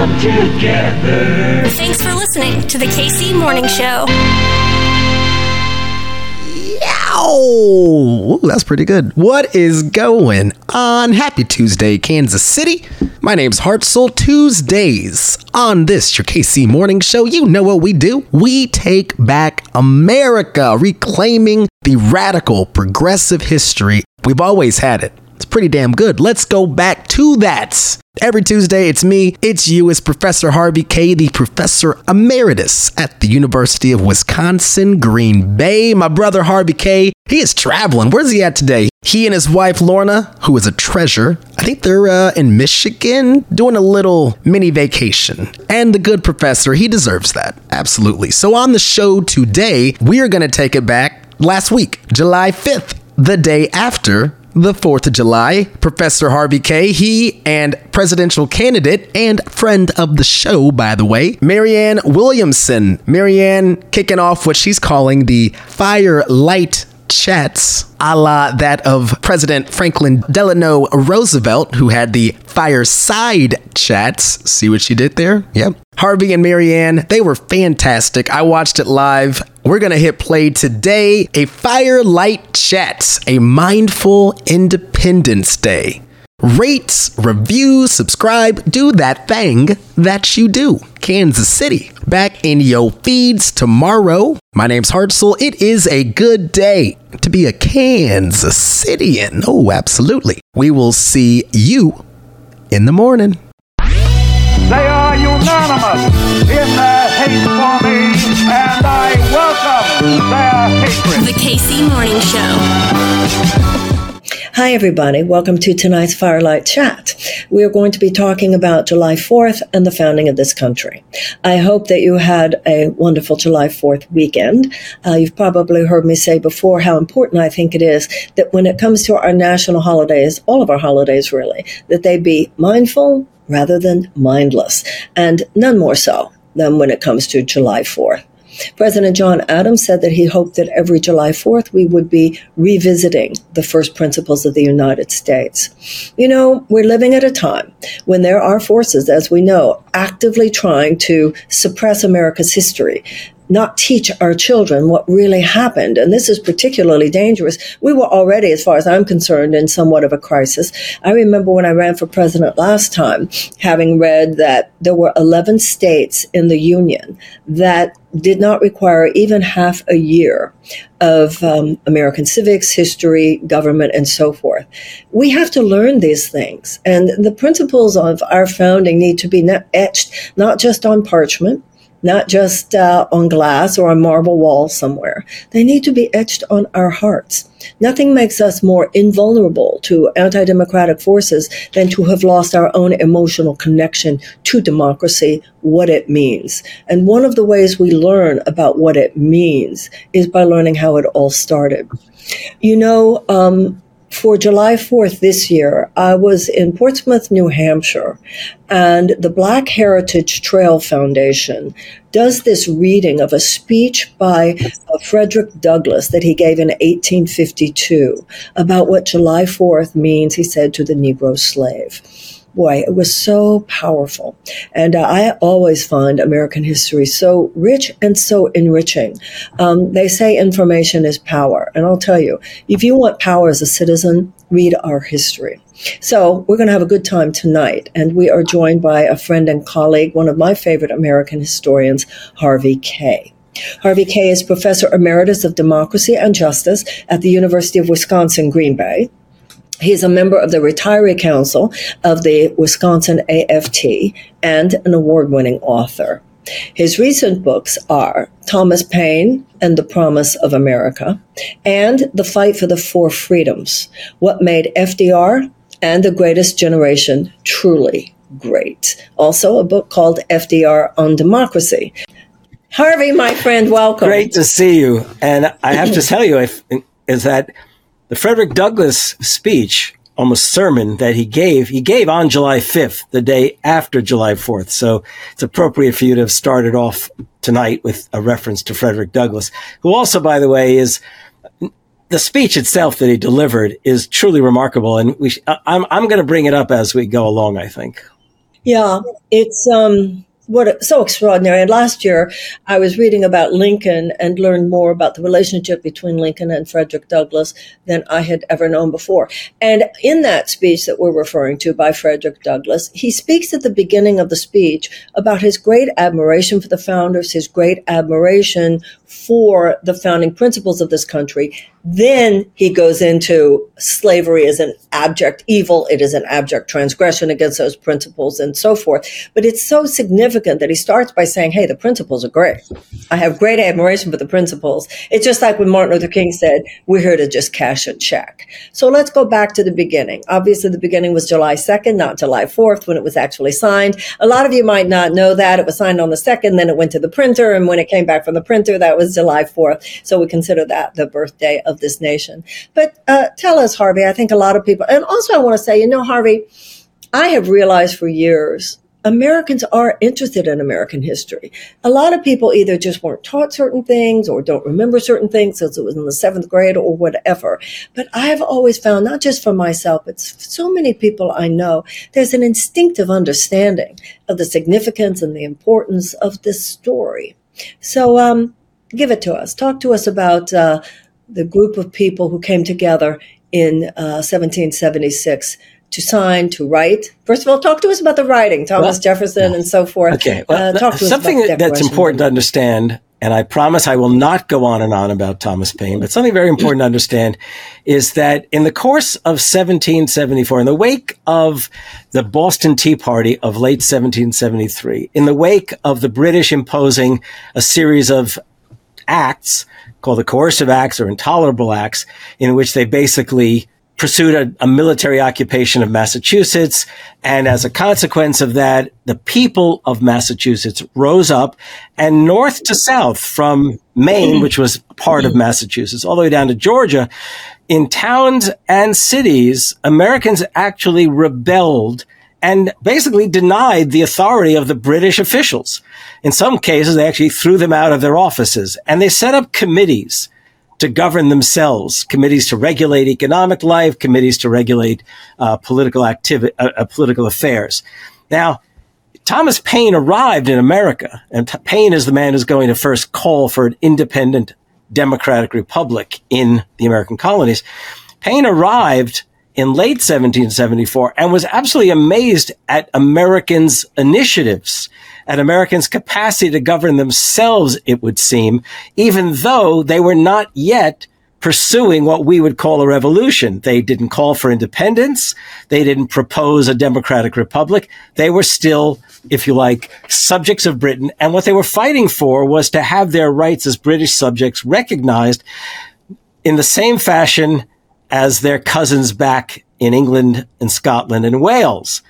come together. Thanks for listening to the KC Morning Show. Yow! Ooh, that's pretty good. What is going on? Happy Tuesday, Kansas City. My name's Hartzell. Tuesdays on this, your KC Morning Show. You know what we do. We take back America, reclaiming the radical, progressive history. We've always had it. It's pretty damn good. Let's go back to that. Every Tuesday, it's me, it's you, it's Professor Harvey Kaye, the Professor Emeritus at the University of Wisconsin Green Bay. My brother Harvey Kaye, he is traveling. Where's he at today? He and his wife Lorna, who is a treasure, I think they're uh, in Michigan doing a little mini vacation. And the good professor, he deserves that. Absolutely. So on the show today, we are going to take it back last week, July 5th, the day after the 4th of July, Professor Harvey Kaye, he and presidential candidate and friend of the show, by the way, Marianne Williamson. Marianne kicking off what she's calling the Firelight chats a la that of President Franklin Delano Roosevelt, who had the fireside chats. See what she did there? Yep. Harvey and Marianne, they were fantastic. I watched it live. We're going to hit play today. A Firelight Chats, a mindful Independence Day. Rates, review, subscribe, do that thing that you do. Kansas City. Back in your feeds tomorrow. My name's Hartzell. It is a good day to be a Kansas Citian. Oh, absolutely. We will see you in the morning. They are unanimous in Hi, everybody. Welcome to tonight's Firelight Chat. We are going to be talking about July 4th and the founding of this country. I hope that you had a wonderful July 4th weekend. Uh, you've probably heard me say before how important I think it is that when it comes to our national holidays, all of our holidays really, that they be mindful rather than mindless, and none more so than when it comes to July 4th. President John Adams said that he hoped that every July 4th we would be revisiting the first principles of the United States. You know, we're living at a time when there are forces, as we know, actively trying to suppress America's history not teach our children what really happened. And this is particularly dangerous. We were already, as far as I'm concerned, in somewhat of a crisis. I remember when I ran for president last time, having read that there were 11 states in the Union that did not require even half a year of um, American civics, history, government, and so forth. We have to learn these things. And the principles of our founding need to be etched not just on parchment, not just uh, on glass or a marble wall somewhere. They need to be etched on our hearts. Nothing makes us more invulnerable to anti democratic forces than to have lost our own emotional connection to democracy, what it means. And one of the ways we learn about what it means is by learning how it all started. You know, um, for July 4th this year, I was in Portsmouth, New Hampshire, and the Black Heritage Trail Foundation does this reading of a speech by uh, Frederick Douglass that he gave in 1852 about what July 4th means, he said, to the Negro slave boy, it was so powerful. And uh, I always find American history so rich and so enriching. Um, they say information is power. And I'll tell you, if you want power as a citizen, read our history. So we're going to have a good time tonight. And we are joined by a friend and colleague, one of my favorite American historians, Harvey Kaye. Harvey Kaye is Professor Emeritus of Democracy and Justice at the University of Wisconsin Green Bay. He's a member of the Retiree Council of the Wisconsin AFT and an award winning author. His recent books are Thomas Paine and the Promise of America and The Fight for the Four Freedoms What Made FDR and the Greatest Generation Truly Great. Also, a book called FDR on Democracy. Harvey, my friend, welcome. Great to see you. And I have to tell you, is that the Frederick Douglass speech, almost sermon that he gave, he gave on July 5th, the day after July 4th. So it's appropriate for you to have started off tonight with a reference to Frederick Douglass, who also, by the way, is the speech itself that he delivered is truly remarkable. And we, sh- I'm, I'm going to bring it up as we go along, I think. Yeah, it's um what so extraordinary. And last year, I was reading about Lincoln and learned more about the relationship between Lincoln and Frederick Douglass than I had ever known before. And in that speech that we're referring to by Frederick Douglass, he speaks at the beginning of the speech about his great admiration for the founders, his great admiration for the founding principles of this country. Then he goes into slavery as an abject evil. It is an abject transgression against those principles and so forth. But it's so significant that he starts by saying, Hey, the principles are great. I have great admiration for the principles. It's just like when Martin Luther King said, we're here to just cash a check. So let's go back to the beginning. Obviously, the beginning was July 2nd, not July 4th when it was actually signed. A lot of you might not know that it was signed on the 2nd, then it went to the printer. And when it came back from the printer, that was July 4th. So we consider that the birthday of this nation. But uh, tell us, Harvey, I think a lot of people, and also I want to say, you know, Harvey, I have realized for years Americans are interested in American history. A lot of people either just weren't taught certain things or don't remember certain things since it was in the seventh grade or whatever. But I've always found, not just for myself, but so many people I know, there's an instinctive understanding of the significance and the importance of this story. So, um, give it to us. Talk to us about uh, the group of people who came together in uh, 1776 to sign, to write. First of all, talk to us about the writing, Thomas well, Jefferson and so forth. Okay. Well, uh, talk to something that's important to understand, and I promise I will not go on and on about Thomas Paine, but something very important to understand is that in the course of 1774, in the wake of the Boston Tea Party of late 1773, in the wake of the British imposing a series of acts called the coercive acts or intolerable acts in which they basically pursued a, a, military occupation of Massachusetts. And as a consequence of that, the people of Massachusetts rose up and north to south from Maine, which was part of Massachusetts, all the way down to Georgia, in towns and cities, Americans actually rebelled and basically denied the authority of the British officials. In some cases, they actually threw them out of their offices and they set up committees to govern themselves, committees to regulate economic life, committees to regulate uh, political activity, uh, uh, political affairs. Now, Thomas Paine arrived in America, and T- Paine is the man who's going to first call for an independent democratic republic in the American colonies. Paine arrived in late 1774 and was absolutely amazed at Americans' initiatives, at Americans' capacity to govern themselves, it would seem, even though they were not yet pursuing what we would call a revolution. They didn't call for independence. They didn't propose a democratic republic. They were still, if you like, subjects of Britain. And what they were fighting for was to have their rights as British subjects recognized in the same fashion as their cousins back in England and Scotland and Wales.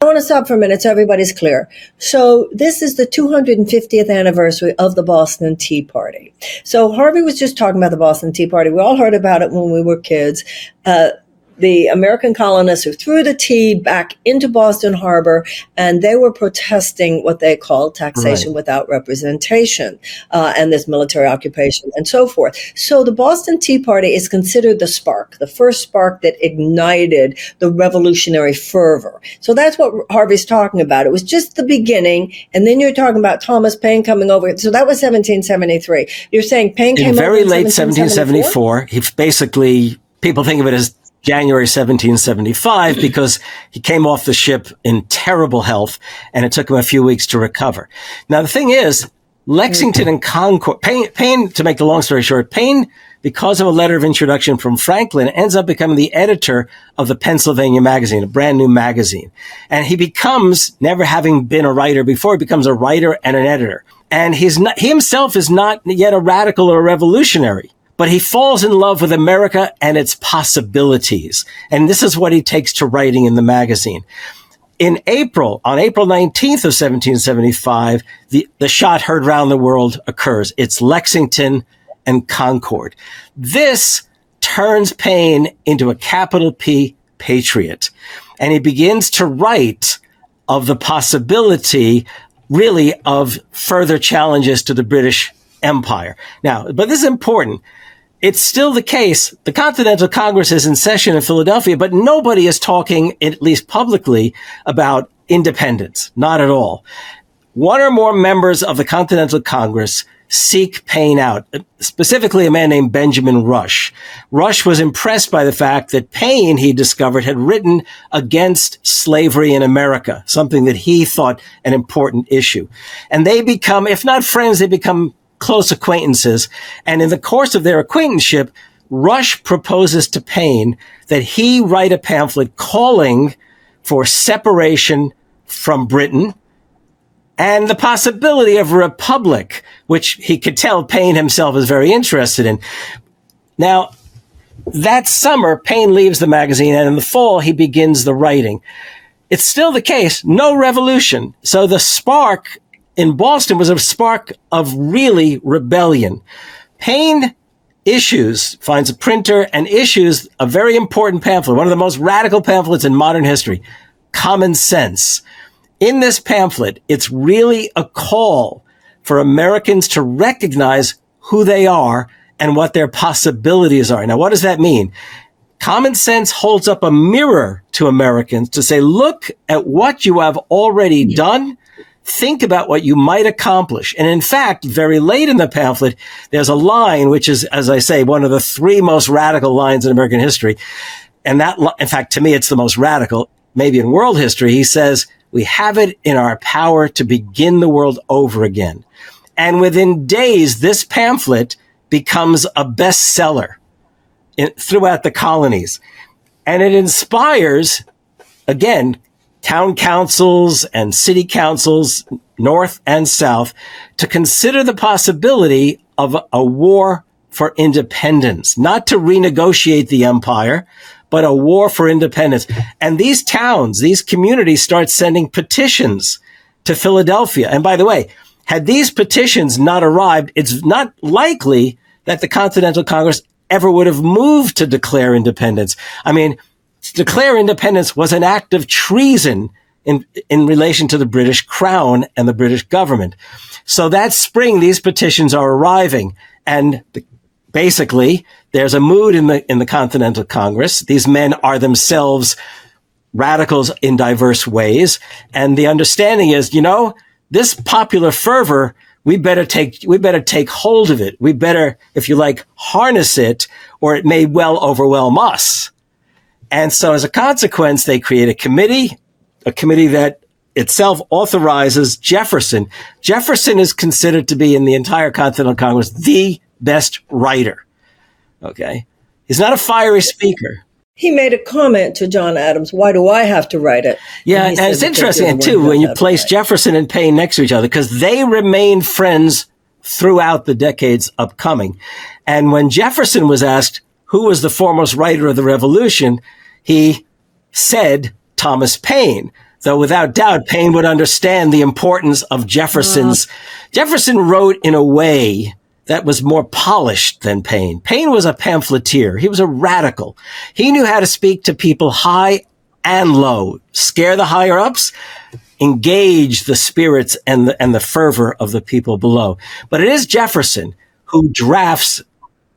I want to stop for a minute so everybody's clear. So this is the 250th anniversary of the Boston Tea Party. So Harvey was just talking about the Boston Tea Party. We all heard about it when we were kids. Uh, the American colonists who threw the tea back into Boston Harbor, and they were protesting what they called taxation right. without representation uh, and this military occupation and so forth. So the Boston Tea Party is considered the spark, the first spark that ignited the revolutionary fervor. So that's what Harvey's talking about. It was just the beginning, and then you're talking about Thomas Paine coming over. So that was 1773. You're saying Paine in came very late 1774. 1774. He basically people think of it as January 1775 because he came off the ship in terrible health and it took him a few weeks to recover. Now, the thing is, Lexington and Concord, Paine, Paine, to make the long story short, Paine, because of a letter of introduction from Franklin, ends up becoming the editor of the Pennsylvania magazine, a brand new magazine. And he becomes, never having been a writer before, he becomes a writer and an editor. And he's not, he himself is not yet a radical or a revolutionary but he falls in love with America and its possibilities. And this is what he takes to writing in the magazine. In April, on April 19th of 1775, the, the shot heard round the world occurs. It's Lexington and Concord. This turns Paine into a capital P patriot. And he begins to write of the possibility really of further challenges to the British Empire. Now, but this is important it's still the case. The Continental Congress is in session in Philadelphia, but nobody is talking, at least publicly, about independence. Not at all. One or more members of the Continental Congress seek Paine out, specifically a man named Benjamin Rush. Rush was impressed by the fact that Paine, he discovered, had written against slavery in America, something that he thought an important issue. And they become, if not friends, they become close acquaintances. And in the course of their acquaintanceship, Rush proposes to Paine that he write a pamphlet calling for separation from Britain and the possibility of a republic, which he could tell Paine himself is very interested in. Now, that summer, Paine leaves the magazine, and in the fall, he begins the writing. It's still the case, no revolution. So the spark in Boston was a spark of really rebellion. Paine issues, finds a printer and issues a very important pamphlet, one of the most radical pamphlets in modern history, Common Sense in this pamphlet, it's really a call for Americans to recognize who they are and what their possibilities are. Now, what does that mean? Common sense holds up a mirror to Americans to say, look at what you have already done. Think about what you might accomplish. And in fact, very late in the pamphlet, there's a line, which is, as I say, one of the three most radical lines in American history. And that, in fact, to me, it's the most radical, maybe in world history. He says, we have it in our power to begin the world over again. And within days, this pamphlet becomes a bestseller in, throughout the colonies. And it inspires, again, town councils and city councils, north and south, to consider the possibility of a, war for independence, not to renegotiate the empire, but a war for independence. And these towns, these communities start sending petitions to Philadelphia. And by the way, had these petitions not arrived, it's not likely that the Continental Congress ever would have moved to declare independence. I mean, to declare independence was an act of treason in, in relation to the British crown and the British government. So that spring, these petitions are arriving and the basically there's a mood in the in the Continental Congress. These men are themselves radicals in diverse ways, and the understanding is, you know, this popular fervor. We better take we better take hold of it. We better, if you like, harness it, or it may well overwhelm us. And so, as a consequence, they create a committee, a committee that itself authorizes Jefferson. Jefferson is considered to be in the entire Continental Congress the best writer. Okay. He's not a fiery speaker. He made a comment to John Adams, why do I have to write it? Yeah, and, and it's interesting too when you place Jefferson and Paine next to each other because they remained friends throughout the decades upcoming. And when Jefferson was asked who was the foremost writer of the revolution, he said Thomas Paine. Though without doubt, Paine would understand the importance of Jefferson's. Uh. Jefferson wrote in a way that was more polished than Paine. Paine was a pamphleteer. He was a radical. He knew how to speak to people high and low, scare the higher ups, engage the spirits and the, and the fervor of the people below. But it is Jefferson who drafts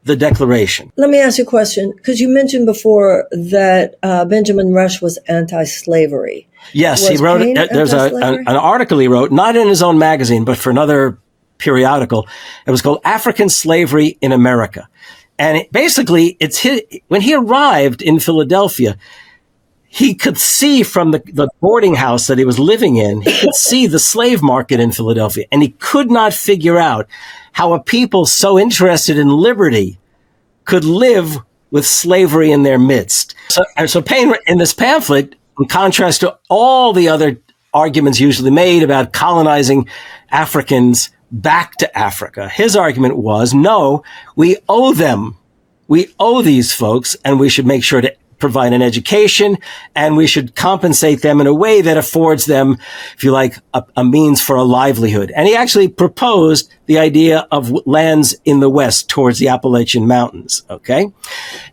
the Declaration. Let me ask you a question, because you mentioned before that uh, Benjamin Rush was anti-slavery. Yes, was he wrote. There's a, an, an article he wrote, not in his own magazine, but for another periodical. It was called African Slavery in America. And it, basically, it's his, when he arrived in Philadelphia, he could see from the, the boarding house that he was living in, he could see the slave market in Philadelphia. And he could not figure out how a people so interested in liberty could live with slavery in their midst. So, and so Paine, in this pamphlet, in contrast to all the other arguments usually made about colonizing Africans, back to Africa. His argument was, no, we owe them. We owe these folks and we should make sure to provide an education and we should compensate them in a way that affords them, if you like, a, a, means for a livelihood. And he actually proposed the idea of lands in the West towards the Appalachian Mountains. Okay.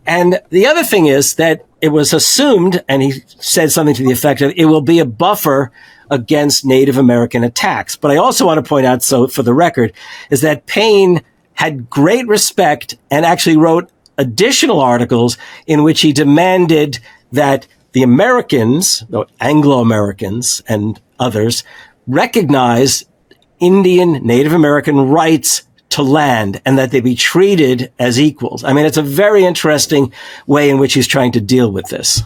And the other thing is that it was assumed, and he said something to the effect of it will be a buffer against Native American attacks. But I also want to point out, so for the record, is that Paine had great respect and actually wrote additional articles in which he demanded that the Americans, Anglo Americans and others, recognize Indian Native American rights to land and that they be treated as equals. I mean, it's a very interesting way in which he's trying to deal with this.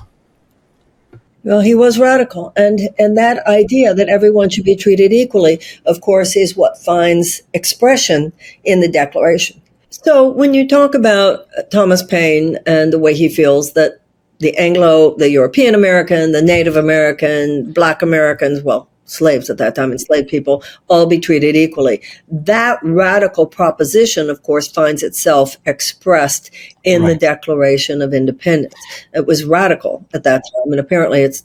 Well, he was radical, and and that idea that everyone should be treated equally, of course, is what finds expression in the Declaration. So, when you talk about uh, Thomas Paine and the way he feels that the Anglo, the European American, the Native American, Black Americans, well, slaves at that time, enslaved people, all be treated equally. That radical proposition, of course, finds itself expressed in right. the Declaration of Independence. It was radical at that time, and apparently it's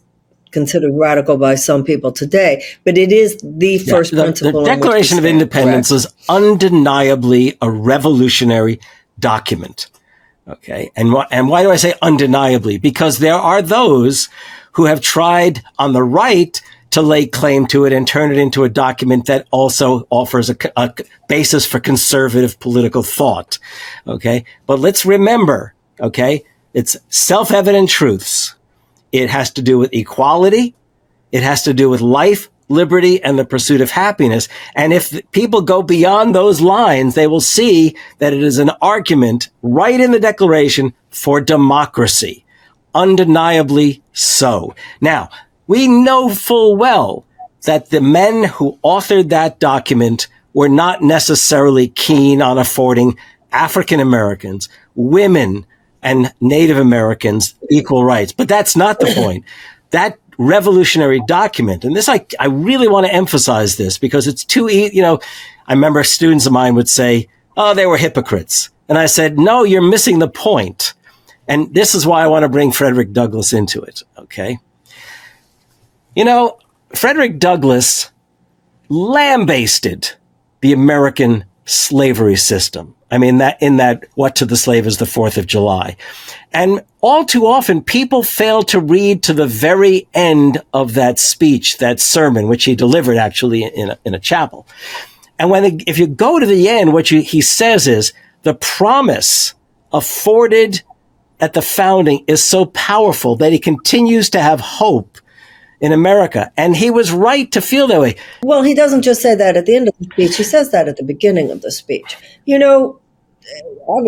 considered radical by some people today, but it is the first yeah, the, principle. The Declaration of Independence correct. is undeniably a revolutionary document. Okay. And wh- and why do I say undeniably? Because there are those who have tried on the right to lay claim to it and turn it into a document that also offers a, a basis for conservative political thought. Okay. But let's remember, okay, it's self-evident truths. It has to do with equality. It has to do with life, liberty, and the pursuit of happiness. And if people go beyond those lines, they will see that it is an argument right in the Declaration for democracy. Undeniably so. Now, we know full well that the men who authored that document were not necessarily keen on affording African Americans, women, and Native Americans equal rights. But that's not the point. That revolutionary document, and this, I, I really want to emphasize this because it's too, easy. you know, I remember students of mine would say, oh, they were hypocrites. And I said, no, you're missing the point. And this is why I want to bring Frederick Douglass into it. Okay. You know, Frederick Douglass lambasted the American slavery system. I mean, that in that what to the slave is the 4th of July. And all too often people fail to read to the very end of that speech, that sermon, which he delivered actually in a, in a chapel. And when, if you go to the end, what you, he says is the promise afforded at the founding is so powerful that he continues to have hope in America. And he was right to feel that way. Well, he doesn't just say that at the end of the speech, he says that at the beginning of the speech. You know,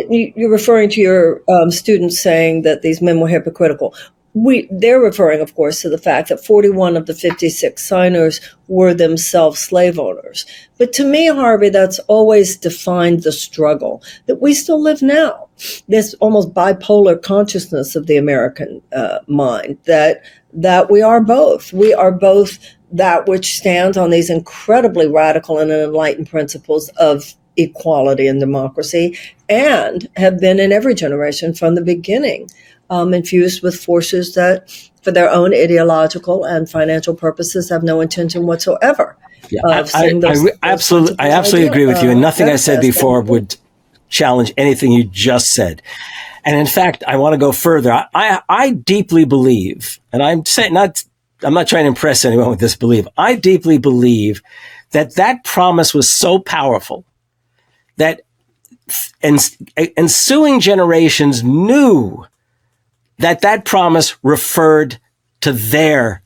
you're referring to your um, students saying that these men were hypocritical. We, they're referring, of course, to the fact that 41 of the 56 signers were themselves slave owners. But to me, Harvey, that's always defined the struggle that we still live now. This almost bipolar consciousness of the American uh, mind that that we are both. We are both that which stands on these incredibly radical and enlightened principles of equality and democracy, and have been in every generation from the beginning um, infused with forces that, for their own ideological and financial purposes, have no intention whatsoever. Yeah, I, I, those, I, absolutely, I absolutely agree with you, and nothing I said before would challenge anything you just said. And in fact, I want to go further. I, I, I deeply believe, and I'm saying not, I'm not trying to impress anyone with this belief. I deeply believe that that promise was so powerful that ensuing generations knew that that promise referred to their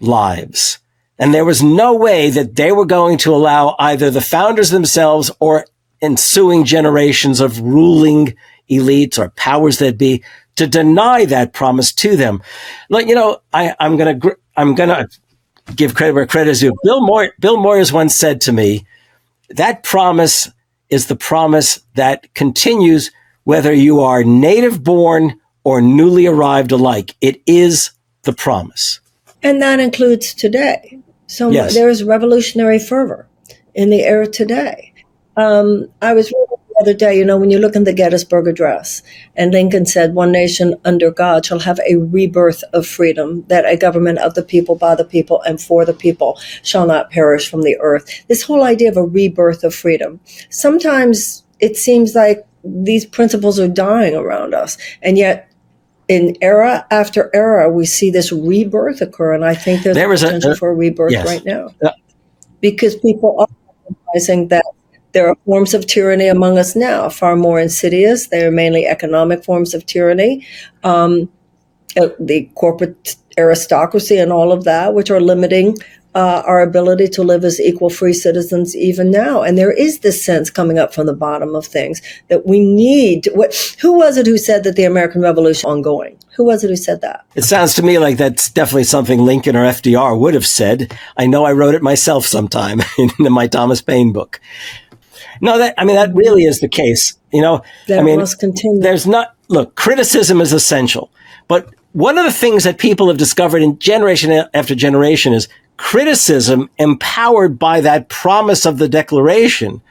lives. And there was no way that they were going to allow either the founders themselves or ensuing generations of ruling elites or powers that be to deny that promise to them. Like, you know, I, I'm going to, I'm going to give credit where credit is due. Bill Moore, Bill Moyers once said to me, that promise is the promise that continues whether you are native born or newly arrived alike. It is the promise. And that includes today. So yes. there is revolutionary fervor in the air today. Um, I was other day, you know, when you look in the Gettysburg Address, and Lincoln said, One nation under God shall have a rebirth of freedom, that a government of the people, by the people, and for the people shall not perish from the earth. This whole idea of a rebirth of freedom. Sometimes it seems like these principles are dying around us, and yet in era after era, we see this rebirth occur, and I think there's there potential a, uh, for a rebirth yes. right now. Uh, because people are realizing that there are forms of tyranny among us now, far more insidious. They are mainly economic forms of tyranny. Um, uh, the corporate aristocracy and all of that, which are limiting uh, our ability to live as equal free citizens even now. And there is this sense coming up from the bottom of things that we need. What, who was it who said that the American Revolution ongoing? Who was it who said that? It sounds to me like that's definitely something Lincoln or FDR would have said. I know I wrote it myself sometime in my Thomas Paine book. No, that I mean that really is the case. You know, that I mean, must continue. There's not look. Criticism is essential, but one of the things that people have discovered in generation after generation is criticism empowered by that promise of the Declaration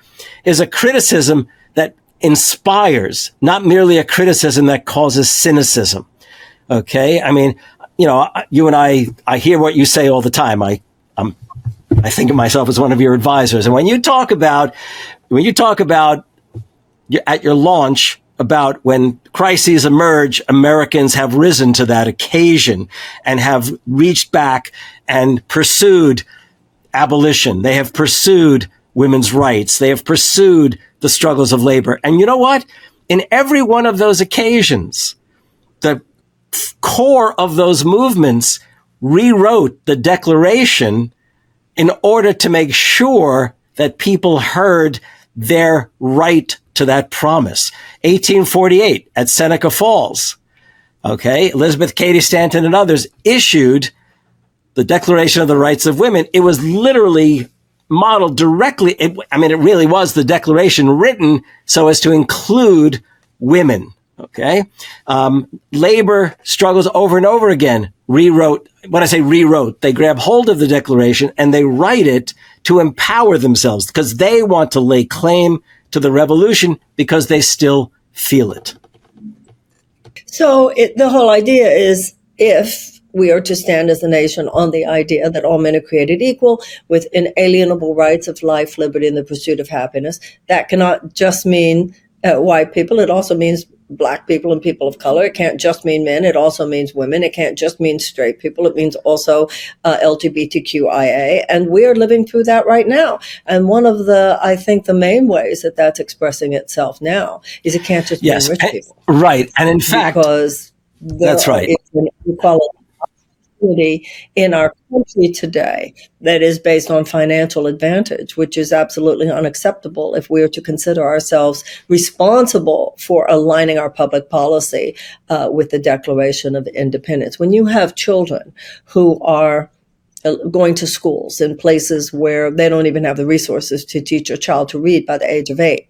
is a criticism that inspires, not merely a criticism that causes cynicism. Okay. I mean, you know, you and I, I hear what you say all the time. I, I'm, I think of myself as one of your advisors. And when you talk about, when you talk about at your launch about when crises emerge, Americans have risen to that occasion and have reached back and pursued abolition. They have pursued women's rights. They have pursued the struggles of labor. And you know what? In every one of those occasions, the core of those movements rewrote the Declaration in order to make sure that people heard their right to that promise. 1848 at Seneca Falls. Okay. Elizabeth Cady Stanton and others issued the Declaration of the Rights of Women. It was literally modeled directly. It, I mean, it really was the declaration written so as to include women. Okay. Um, labor struggles over and over again rewrote. When I say rewrote, they grab hold of the declaration and they write it to empower themselves because they want to lay claim to the revolution because they still feel it. So it, the whole idea is if we are to stand as a nation on the idea that all men are created equal with inalienable rights of life, liberty, and the pursuit of happiness. That cannot just mean uh, white people. It also means black people and people of color. It can't just mean men. It also means women. It can't just mean straight people. It means also uh, LGBTQIA. And we are living through that right now. And one of the, I think, the main ways that that's expressing itself now is it can't just yes, mean rich people. Right. And in fact, because that's right. It's inequality opportunity in our country today that is based on financial advantage, which is absolutely unacceptable if we are to consider ourselves responsible for aligning our public policy uh, with the Declaration of Independence. When you have children who are uh, going to schools in places where they don't even have the resources to teach a child to read by the age of eight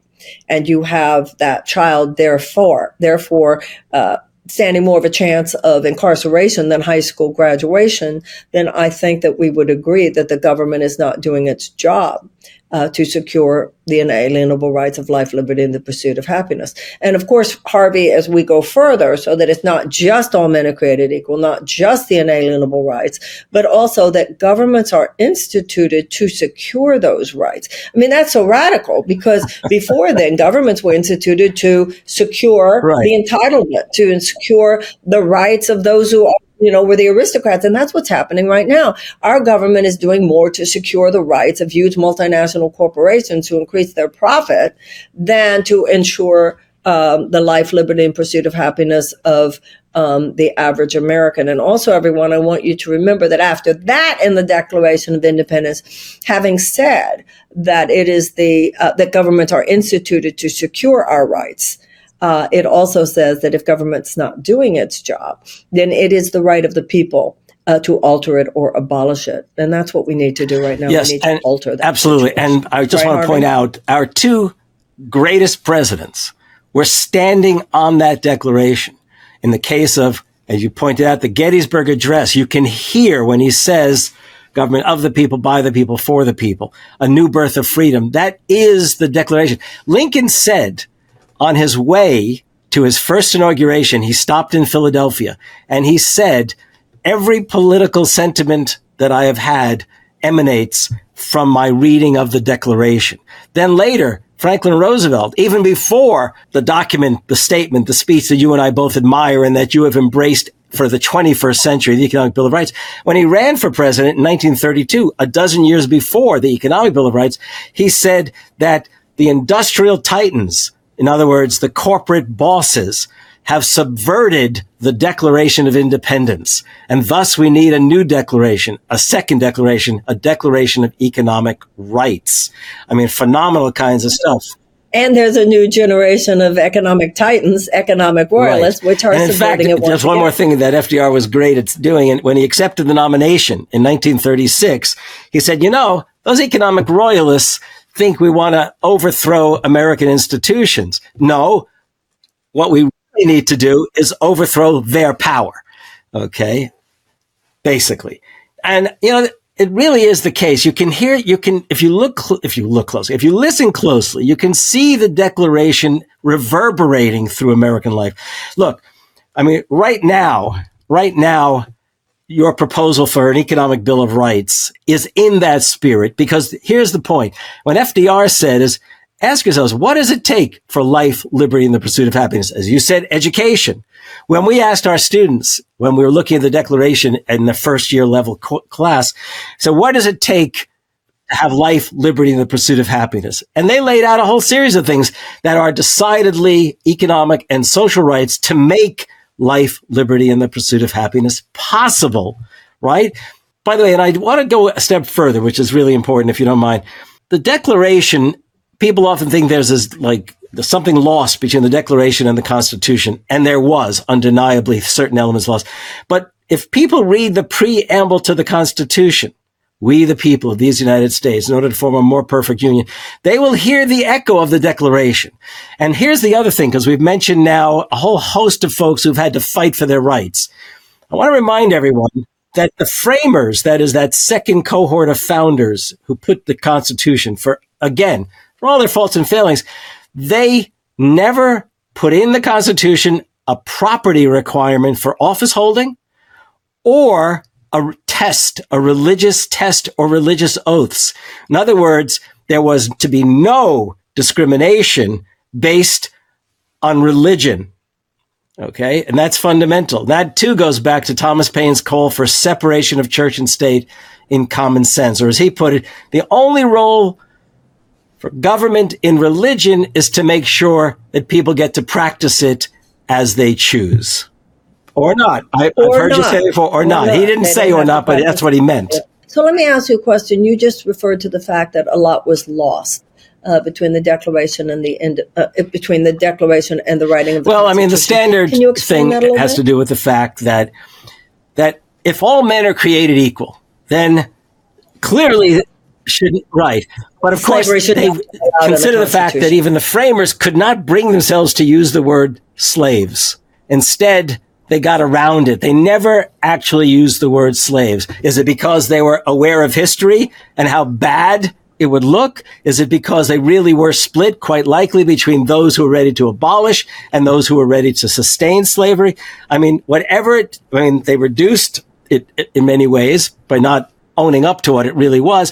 and you have that child therefore therefore uh, standing more of a chance of incarceration than high school graduation, then I think that we would agree that the government is not doing its job uh, to secure the inalienable rights of life, liberty, and the pursuit of happiness. And of course, Harvey, as we go further, so that it's not just all men are created equal, not just the inalienable rights, but also that governments are instituted to secure those rights. I mean, that's so radical because before then, governments were instituted to secure right. the entitlement, to secure the rights of those who are you know, we're the aristocrats. And that's what's happening right now. Our government is doing more to secure the rights of huge multinational corporations to increase their profit than to ensure um, the life, liberty, and pursuit of happiness of um, the average American. And also, everyone, I want you to remember that after that, in the Declaration of Independence, having said that it is the uh, that governments are instituted to secure our rights, uh, it also says that if government's not doing its job, then it is the right of the people uh, to alter it or abolish it. And that's what we need to do right now. Yes, we need to alter that. Absolutely. Situation. And I just right, want to point out our two greatest presidents were standing on that declaration. In the case of, as you pointed out, the Gettysburg Address, you can hear when he says, government of the people, by the people, for the people, a new birth of freedom. That is the declaration. Lincoln said, on his way to his first inauguration, he stopped in Philadelphia and he said, every political sentiment that I have had emanates from my reading of the Declaration. Then later, Franklin Roosevelt, even before the document, the statement, the speech that you and I both admire and that you have embraced for the 21st century, the Economic Bill of Rights, when he ran for president in 1932, a dozen years before the Economic Bill of Rights, he said that the industrial titans in other words, the corporate bosses have subverted the Declaration of Independence. And thus we need a new declaration, a second declaration, a declaration of economic rights. I mean, phenomenal kinds of stuff. And there's a new generation of economic titans, economic royalists, right. which are and in fact, it. There's one more thing that FDR was great at doing. And when he accepted the nomination in 1936, he said, you know, those economic royalists think we want to overthrow American institutions. No, what we really need to do is overthrow their power. Okay. Basically. And, you know, it really is the case. You can hear, you can, if you look, if you look closely, if you listen closely, you can see the declaration reverberating through American life. Look, I mean, right now, right now, your proposal for an economic bill of rights is in that spirit because here's the point. When FDR said is, ask yourselves, what does it take for life, liberty, and the pursuit of happiness? As you said, education. When we asked our students, when we were looking at the declaration in the first year level co- class, so what does it take to have life, liberty, and the pursuit of happiness? And they laid out a whole series of things that are decidedly economic and social rights to make life, liberty, and the pursuit of happiness possible, right? By the way, and I want to go a step further, which is really important, if you don't mind. The Declaration, people often think there's this like something lost between the Declaration and the Constitution, and there was undeniably certain elements lost. But if people read the preamble to the Constitution, we the people of these United States, in order to form a more perfect union, they will hear the echo of the Declaration. And here's the other thing, because we've mentioned now a whole host of folks who've had to fight for their rights. I want to remind everyone that the framers, that is that second cohort of founders who put the Constitution for, again, for all their faults and failings, they never put in the Constitution a property requirement for office holding or a test, a religious test or religious oaths. In other words, there was to be no discrimination based on religion. Okay. And that's fundamental. That too goes back to Thomas Paine's call for separation of church and state in common sense. Or as he put it, the only role for government in religion is to make sure that people get to practice it as they choose. Or not. I, have heard not. you say before, or, or not. not. He didn't say or not, but that's what he meant. So let me ask you a question. You just referred to the fact that a lot was lost. Uh, between the Declaration and the end, uh, between the Declaration and the writing of the well, I mean, the standard thing has bit? to do with the fact that that if all men are created equal, then clearly shouldn't right. But of course, they consider the, the fact that even the framers could not bring themselves to use the word slaves. Instead, they got around it. They never actually used the word slaves. Is it because they were aware of history and how bad it would look? Is it because they really were split quite likely between those who were ready to abolish and those who were ready to sustain slavery? I mean, whatever it, I mean, they reduced it, it in many ways by not owning up to what it really was.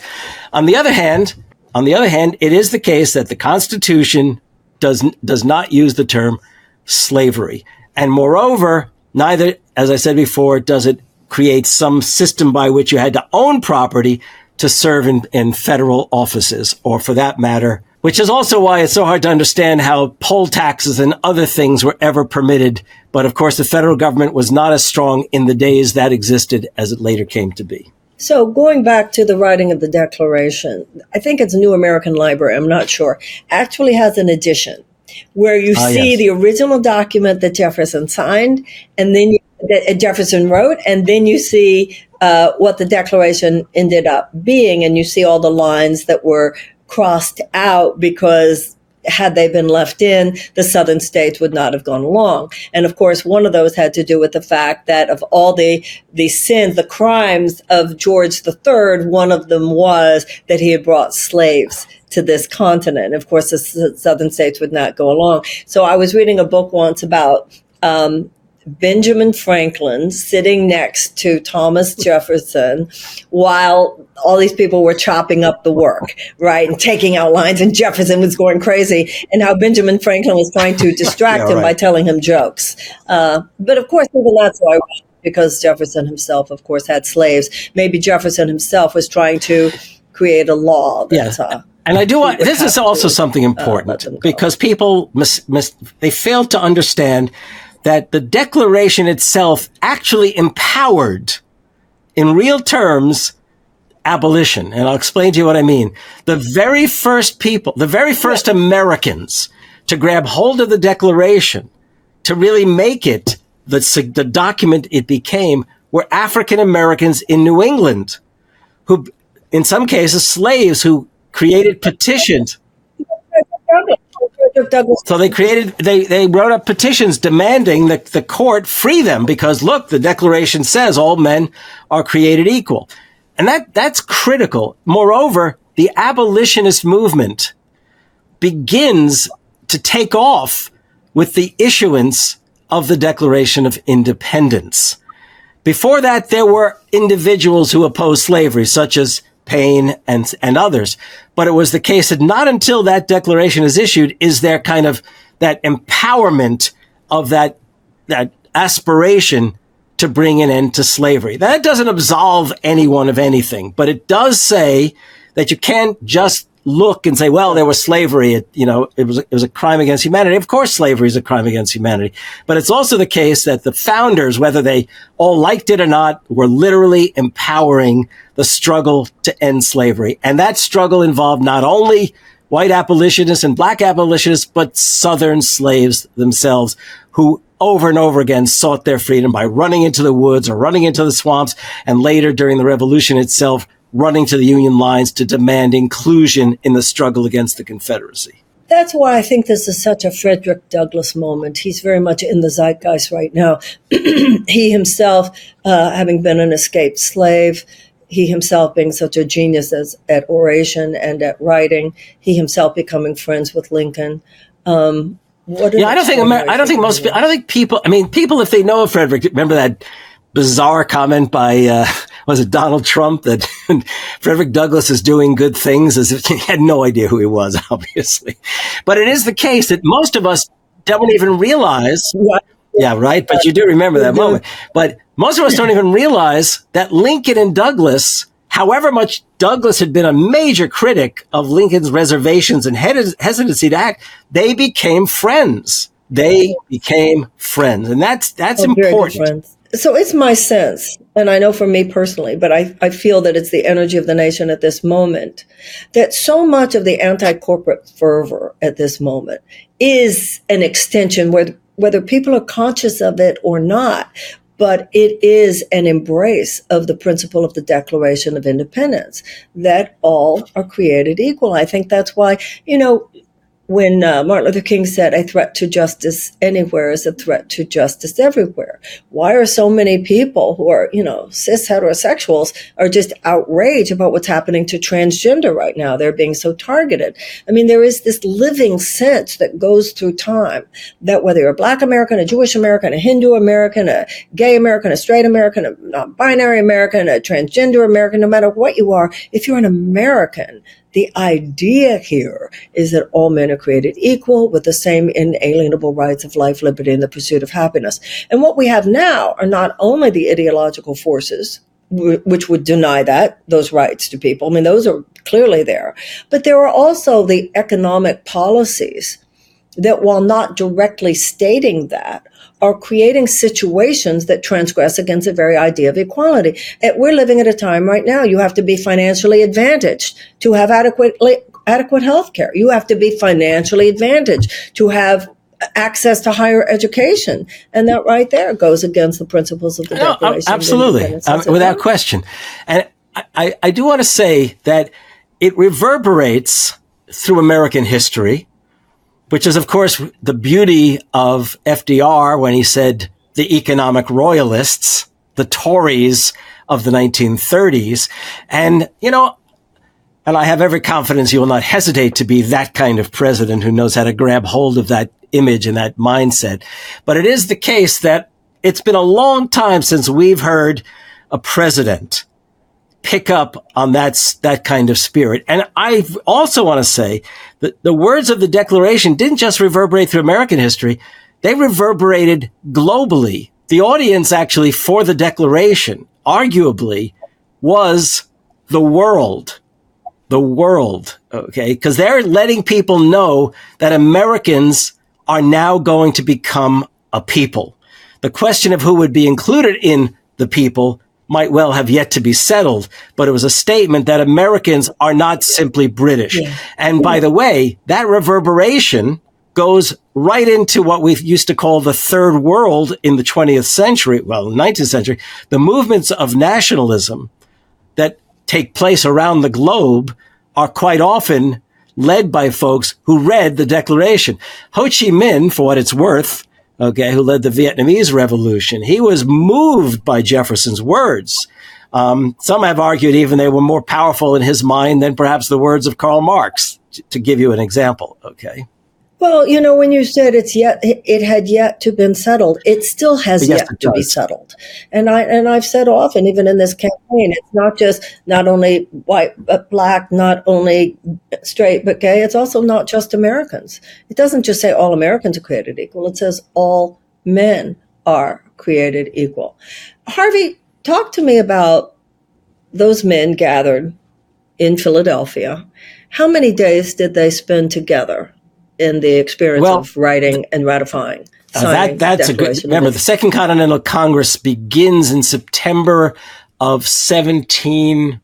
On the other hand, on the other hand, it is the case that the Constitution does, does not use the term slavery. And moreover, neither, as I said before, does it create some system by which you had to own property to serve in, in federal offices, or for that matter, which is also why it's so hard to understand how poll taxes and other things were ever permitted. But of course, the federal government was not as strong in the days that existed as it later came to be. So going back to the writing of the Declaration, I think it's New American Library, I'm not sure, actually has an edition where you ah, see yes. the original document that Jefferson signed and then you, that Jefferson wrote, and then you see uh, what the Declaration ended up being, and you see all the lines that were crossed out because had they been left in, the southern states would not have gone along. And of course, one of those had to do with the fact that of all the, the sins, the crimes of George III, one of them was that he had brought slaves to this continent. Of course, the southern states would not go along. So I was reading a book once about um, Benjamin Franklin sitting next to Thomas Jefferson while all these people were chopping up the work, right, and taking out lines, and Jefferson was going crazy, and how Benjamin Franklin was trying to distract yeah, him right. by telling him jokes. Uh, but of course, even that's why because Jefferson himself, of course, had slaves. Maybe Jefferson himself was trying to create a law that. Yeah. Uh, and I do want, this is also to, something uh, important uh, because people mis, mis, they fail to understand that the Declaration itself actually empowered, in real terms, abolition. And I'll explain to you what I mean. The very first people, the very first Americans to grab hold of the Declaration, to really make it the, the document it became, were African Americans in New England, who, in some cases, slaves who created petitions. So they created, they, they wrote up petitions demanding that the court free them because look, the Declaration says all men are created equal. And that, that's critical. Moreover, the abolitionist movement begins to take off with the issuance of the Declaration of Independence. Before that, there were individuals who opposed slavery, such as Paine and, and others. But it was the case that not until that declaration is issued is there kind of that empowerment of that, that aspiration to bring an end to slavery. That doesn't absolve anyone of anything, but it does say that you can't just look and say, well, there was slavery. It, you know, it was, it was a crime against humanity. Of course, slavery is a crime against humanity, but it's also the case that the founders, whether they all liked it or not, were literally empowering the struggle to end slavery. And that struggle involved not only white abolitionists and black abolitionists, but Southern slaves themselves who over and over again sought their freedom by running into the woods or running into the swamps, and later during the revolution itself, running to the Union lines to demand inclusion in the struggle against the Confederacy. That's why I think this is such a Frederick Douglass moment. He's very much in the zeitgeist right now. he himself, uh, having been an escaped slave, he himself being such a genius as, at oration and at writing, he himself becoming friends with Lincoln. Um, yeah, I don't think Amer- I don't think most I don't think people. I mean, people if they know of Frederick, remember that bizarre comment by uh, was it Donald Trump that Frederick Douglass is doing good things as if he had no idea who he was, obviously. But it is the case that most of us don't even realize. Yeah, right. But you do remember that moment. But most of us don't even realize that Lincoln and Douglass However much Douglass had been a major critic of Lincoln's reservations and hesitancy to act, they became friends. They became friends. And that's, that's oh, important. So it's my sense, and I know for me personally, but I, I feel that it's the energy of the nation at this moment, that so much of the anti-corporate fervor at this moment is an extension whether whether people are conscious of it or not, but it is an embrace of the principle of the Declaration of Independence that all are created equal. I think that's why, you know, when uh, Martin Luther King said, a threat to justice anywhere is a threat to justice everywhere. Why are so many people who are, you know, cis heterosexuals are just outraged about what's happening to transgender right now? They're being so targeted. I mean, there is this living sense that goes through time that whether you're a black American, a Jewish American, a Hindu American, a gay American, a straight American, a non-binary American, a transgender American, no matter what you are, if you're an American, the idea here is that all men are created equal with the same inalienable rights of life, liberty, and the pursuit of happiness. And what we have now are not only the ideological forces which would deny that those rights to people. I mean, those are clearly there, but there are also the economic policies that, while not directly stating that, are creating situations that transgress against the very idea of equality. And we're living at a time right now, you have to be financially advantaged to have adequate, adequate health care. You have to be financially advantaged to have access to higher education. And that right there goes against the principles of the no, Declaration. Absolutely. Um, without question. And I, I do want to say that it reverberates through American history which is, of course, the beauty of FDR when he said the economic royalists, the Tories of the 1930s. And, you know, and I have every confidence you will not hesitate to be that kind of president who knows how to grab hold of that image and that mindset. But it is the case that it's been a long time since we've heard a president pick up on that, that kind of spirit. And I also want to say that the words of the Declaration didn't just reverberate through American history. They reverberated globally. The audience actually for the Declaration, arguably, was the world. The world. Okay. Cause they're letting people know that Americans are now going to become a people. The question of who would be included in the people might well have yet to be settled, but it was a statement that Americans are not simply British. Yeah. And by the way, that reverberation goes right into what we used to call the third world in the 20th century, well, 19th century, the movements of nationalism that take place around the globe are quite often led by folks who read the Declaration. Ho Chi Minh, for what it's worth, okay, who led the Vietnamese Revolution, he was moved by Jefferson's words. Um, some have argued even they were more powerful in his mind than perhaps the words of Karl Marx, to give you an example, okay? Well, you know, when you said it's yet, it had yet to been settled. It still has Yes, yet to be settled. And I and I've said often, even in this campaign, it's not just not only white but black, not only straight but gay. It's also not just Americans. It doesn't just say all Americans are created equal. It says all men are created equal. Harvey, talk to me about those men gathered in Philadelphia. How many days did they spend together in the experience Well, of writing and ratifying? Uh, that, that's a good. Remember, the Second Continental Congress begins in September of 17.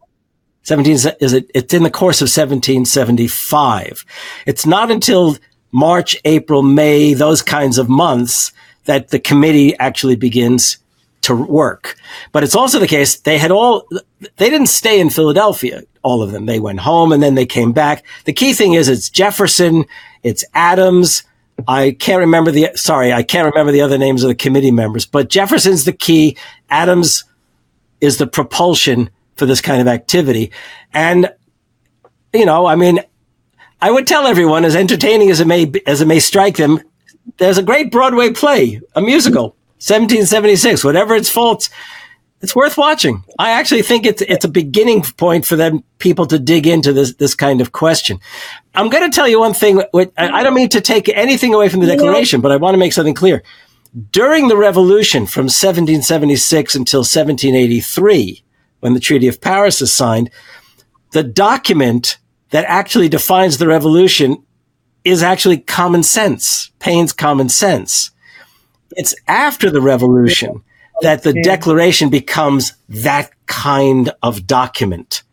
17 is it? It's in the course of 1775. It's not until March, April, May, those kinds of months that the committee actually begins to work. But it's also the case they had all, they didn't stay in Philadelphia, all of them. They went home and then they came back. The key thing is it's Jefferson, it's Adams. I can't remember the, sorry, I can't remember the other names of the committee members, but Jefferson's the key. Adams is the propulsion for this kind of activity. And, you know, I mean, I would tell everyone, as entertaining as it may as it may strike them, there's a great Broadway play, a musical, 1776. Whatever its faults, it's worth watching. I actually think it's it's a beginning point for them people to dig into this this kind of question. I'm going to tell you one thing. I don't mean to take anything away from the Declaration, but I want to make something clear. During the Revolution from 1776 until 1783, when the Treaty of Paris is signed, the document that actually defines the revolution is actually common sense, Paine's common sense. It's after the revolution that the declaration becomes that kind of document.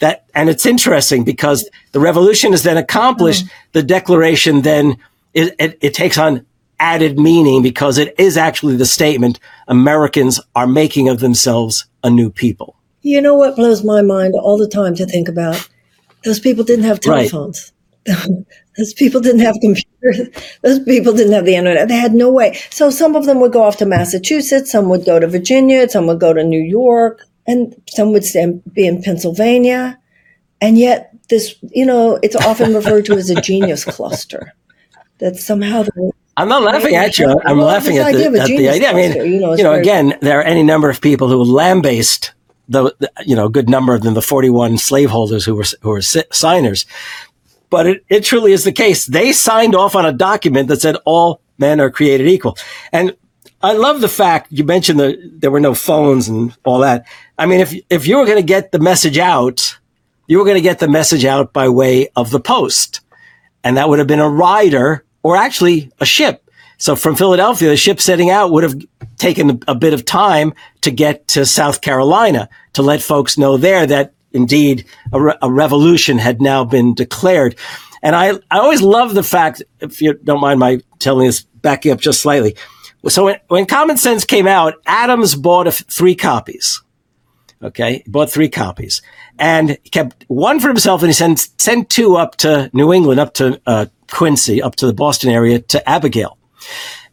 That, and it's interesting because the revolution is then accomplished. Mm-hmm. The declaration then, it, it, it takes on added meaning because it is actually the statement Americans are making of themselves a new people. You know what blows my mind all the time to think about? Those people didn't have Right. Those people didn't have computers. Those people didn't have the internet. They had no way. So some of them would go off to Massachusetts, some would go to Virginia, some would go to New York, and some would stay, be in Pennsylvania. And yet, this, you know, it's often referred to as a genius cluster. That somehow I'm not laughing at you. I'm Well, laughing at the, at the idea. I mean, cluster, you you know, know, it's very- again, there are any number of people who lambasted the, the you know, a good number of them, the 41 slaveholders who were, who were signers. But it, it truly is the case. They signed off on a document that said all men are created equal. And I love the fact you mentioned that there were no phones and all that. I mean, if, if you were going to get the message out, you were going to get the message out by way of the post and that would have been a rider or actually a ship. So from Philadelphia, the ship setting out would have taken a bit of time to get to South Carolina to let folks know there that indeed a, re- a revolution had now been declared. And I, I always love the fact, if you don't mind my telling this, backing up just slightly. So when, when Common Sense came out, Adams bought three copies. Okay, he bought three copies and kept one for himself, and he sent sent two up to New England, up to uh, Quincy, up to the Boston area, to Abigail,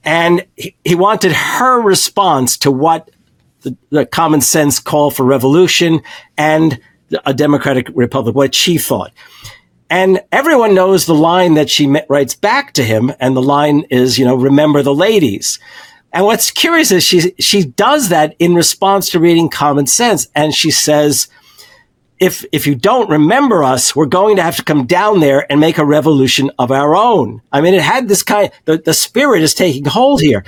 and he, he wanted her response to what the, the common sense call for revolution and a democratic republic, what she thought. And everyone knows the line that she writes back to him, and the line is, you know, remember the ladies. And what's curious is she she does that in response to reading Common Sense, and she says, "If if you don't remember us, we're going to have to come down there and make a revolution of our own." I mean, it had this kind. The the spirit is taking hold here,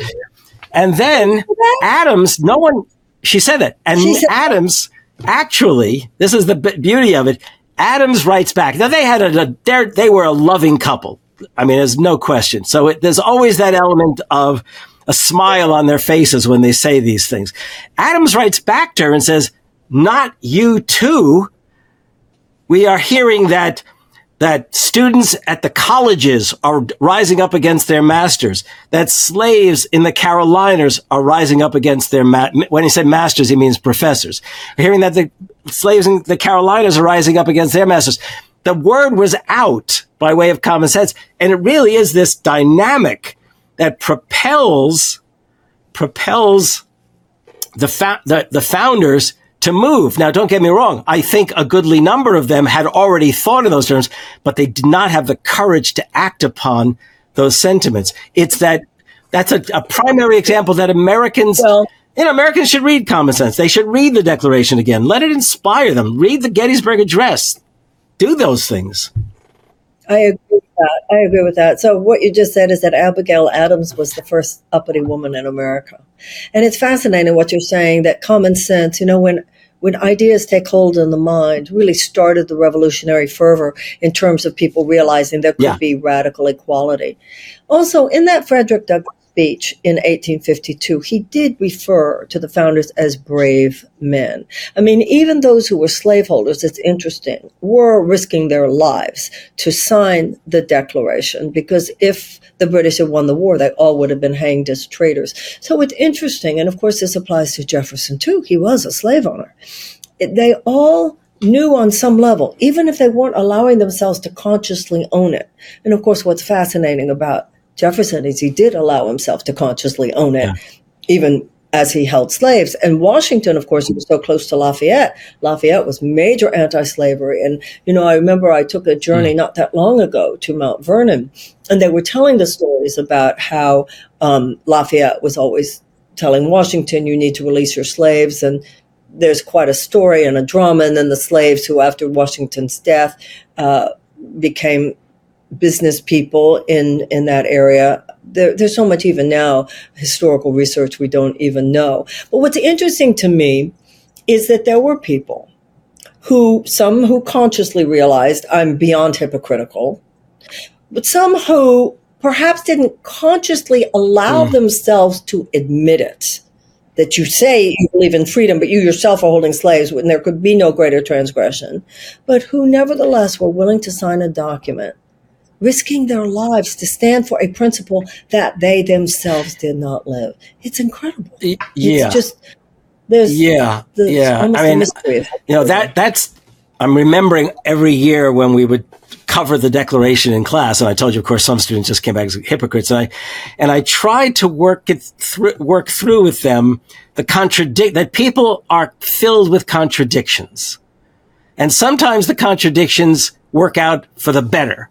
and then Adams. No one. She said that, and said- Adams actually. This is the beauty of it. Adams writes back. Now they had a, a they were a loving couple. I mean, there's no question. So it, there's always that element of a smile on their faces when they say these things. Adams writes back to her and says, not you too. We are hearing that that students at the colleges are rising up against their masters, that slaves in the Carolinas are rising up against their, ma- when he said masters, he means professors. Hearing that the slaves in the Carolinas are rising up against their masters. The word was out by way of common sense. And it really is this dynamic that propels, propels the, fa- the, the founders to move. Now, don't get me wrong. I think a goodly number of them had already thought in those terms, but they did not have the courage to act upon those sentiments. It's that that's a, a primary example that Americans, well, you know, Americans should read common sense. They should read the Declaration again. Let it inspire them. Read the Gettysburg Address. Do those things. I agree with that. I agree with that. So what you just said is that Abigail Adams was the first uppity woman in America. And it's fascinating what you're saying that common sense, you know, when when ideas take hold in the mind, really started the revolutionary fervor in terms of people realizing there could yeah. be radical equality. Also, in that Frederick Douglass speech in 1852, he did refer to the founders as brave men. I mean, even those who were slaveholders, it's interesting, were risking their lives to sign the Declaration because if the British had won the war, they all would have been hanged as traitors. So it's interesting. And of course, this applies to Jefferson too. He was a slave owner. They all knew on some level, even if they weren't allowing themselves to consciously own it. And of course, what's fascinating about Jefferson is he did allow himself to consciously own it, yeah. even as he held slaves. And Washington, of course, was so close to Lafayette. Lafayette was major anti-slavery. And, you know, I remember I took a journey mm. not that long ago to Mount Vernon, and they were telling the stories about how um, Lafayette was always telling Washington, you need to release your slaves. And there's quite a story and a drama. And then the slaves who, after Washington's death, uh, became business people in in that area. There, there's so much even now historical research we don't even know. But what's interesting to me is that there were people who some who consciously realized I'm beyond hypocritical, but some who perhaps didn't consciously allow mm. themselves to admit it. That you say you believe in freedom, but you yourself are holding slaves when there could be no greater transgression, but who nevertheless were willing to sign a document risking their lives to stand for a principle that they themselves did not live. It's incredible. Yeah. It's just there's yeah yeah. I mean, you know that that's I'm remembering every year when we would cover the declaration in class, and I told you, of course, some students just came back as hypocrites, and I and I tried to work it through work through with them the contradict that people are filled with contradictions, and sometimes the contradictions work out for the better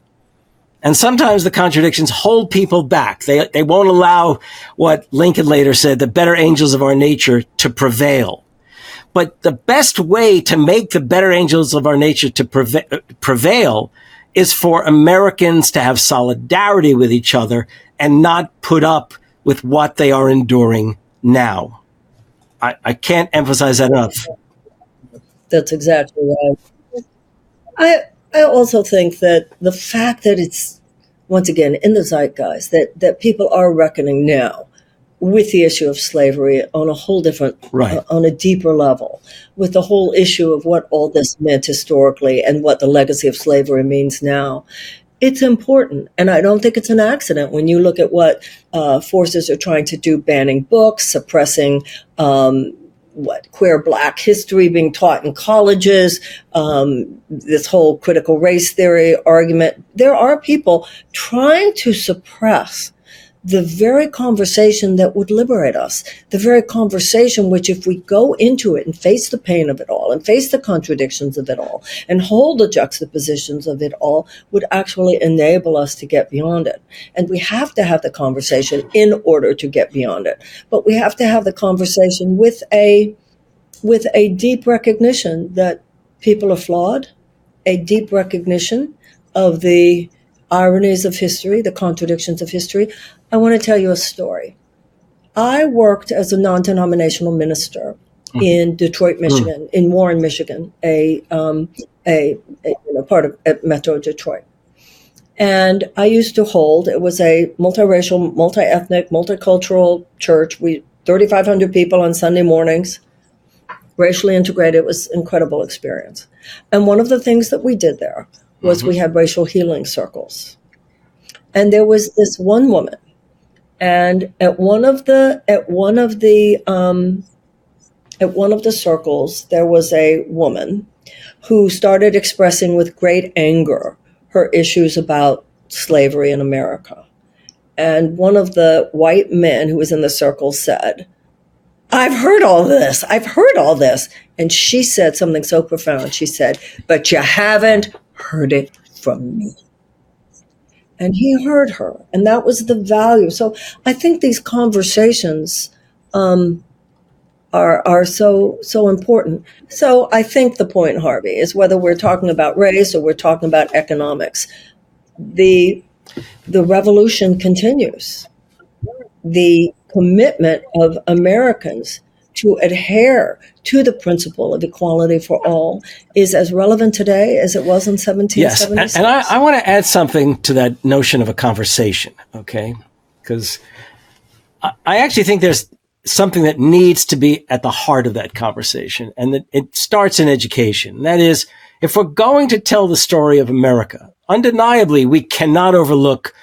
and sometimes the contradictions hold people back. They, they won't allow what Lincoln later said, the better angels of our nature to prevail. But the best way to make the better angels of our nature to prevail is for Americans to have solidarity with each other and not put up with what they are enduring now. I, I can't emphasize that enough. That's exactly right. I I also think that the fact that it's once again in the zeitgeist that that people are reckoning now with the issue of slavery on a whole different right. uh, on a deeper level with the whole issue of what all this meant historically and what the legacy of slavery means now it's important and i don't think it's an accident when you look at what uh, forces are trying to do banning books suppressing um, what queer black history being taught in colleges, um, this whole critical race theory argument. There are people trying to suppress the very conversation that would liberate us, the very conversation which, if we go into it and face the pain of it all and face the contradictions of it all and hold the juxtapositions of it all, would actually enable us to get beyond it. And we have to have the conversation in order to get beyond it. But we have to have the conversation with a, with a deep recognition that people are flawed, a deep recognition of the ironies of history, the contradictions of history. I want to tell you a story. I worked as a non denominational minister mm. in Detroit, hmm. Michigan, mm. in Warren, Michigan, a, um, a, a you know, part of Metro Detroit. And I used to hold, it was a multiracial, multi ethnic, multicultural church. We 3,500 people on Sunday mornings, racially integrated. It was an incredible experience. And one of the things that we did there was we had racial healing circles. And there was this one woman, and at one of the at one of the um, at one of the circles there was a woman who started expressing with great anger her issues about slavery in America. And one of the white men who was in the circle said, I've heard all this. I've heard all this. And she said something so profound. She said, But you haven't heard it from me. And he heard her. And that was the value. So I think these conversations um, are, are so, so important. So I think the point, Harvey, is whether we're talking about race or we're talking about economics, the, the revolution continues. The commitment of Americans to adhere to the principle of equality for all is as relevant today as it was in 1776. Yes, and, and I, I want to add something to that notion of a conversation, okay? Because I, I actually think there's something that needs to be at the heart of that conversation, and that it starts in education. That is, if we're going to tell the story of America, undeniably, we cannot overlook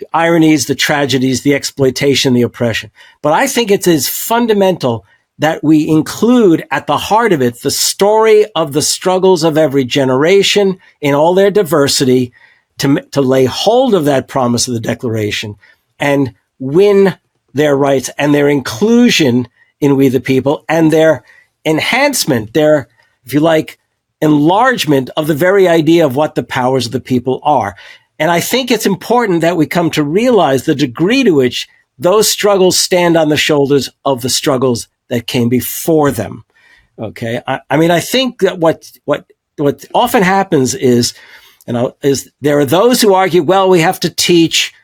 the ironies, the tragedies, the exploitation, the oppression. But I think it is fundamental that we include at the heart of it the story of the struggles of every generation in all their diversity to, to lay hold of that promise of the Declaration and win their rights and their inclusion in We the People and their enhancement, their, if you like, enlargement of the very idea of what the powers of the people are. And I think it's important that we come to realize the degree to which those struggles stand on the shoulders of the struggles that came before them. Okay. I, I mean, I think that what, what, what often happens is, you know, is there are those who argue, well, we have to teach,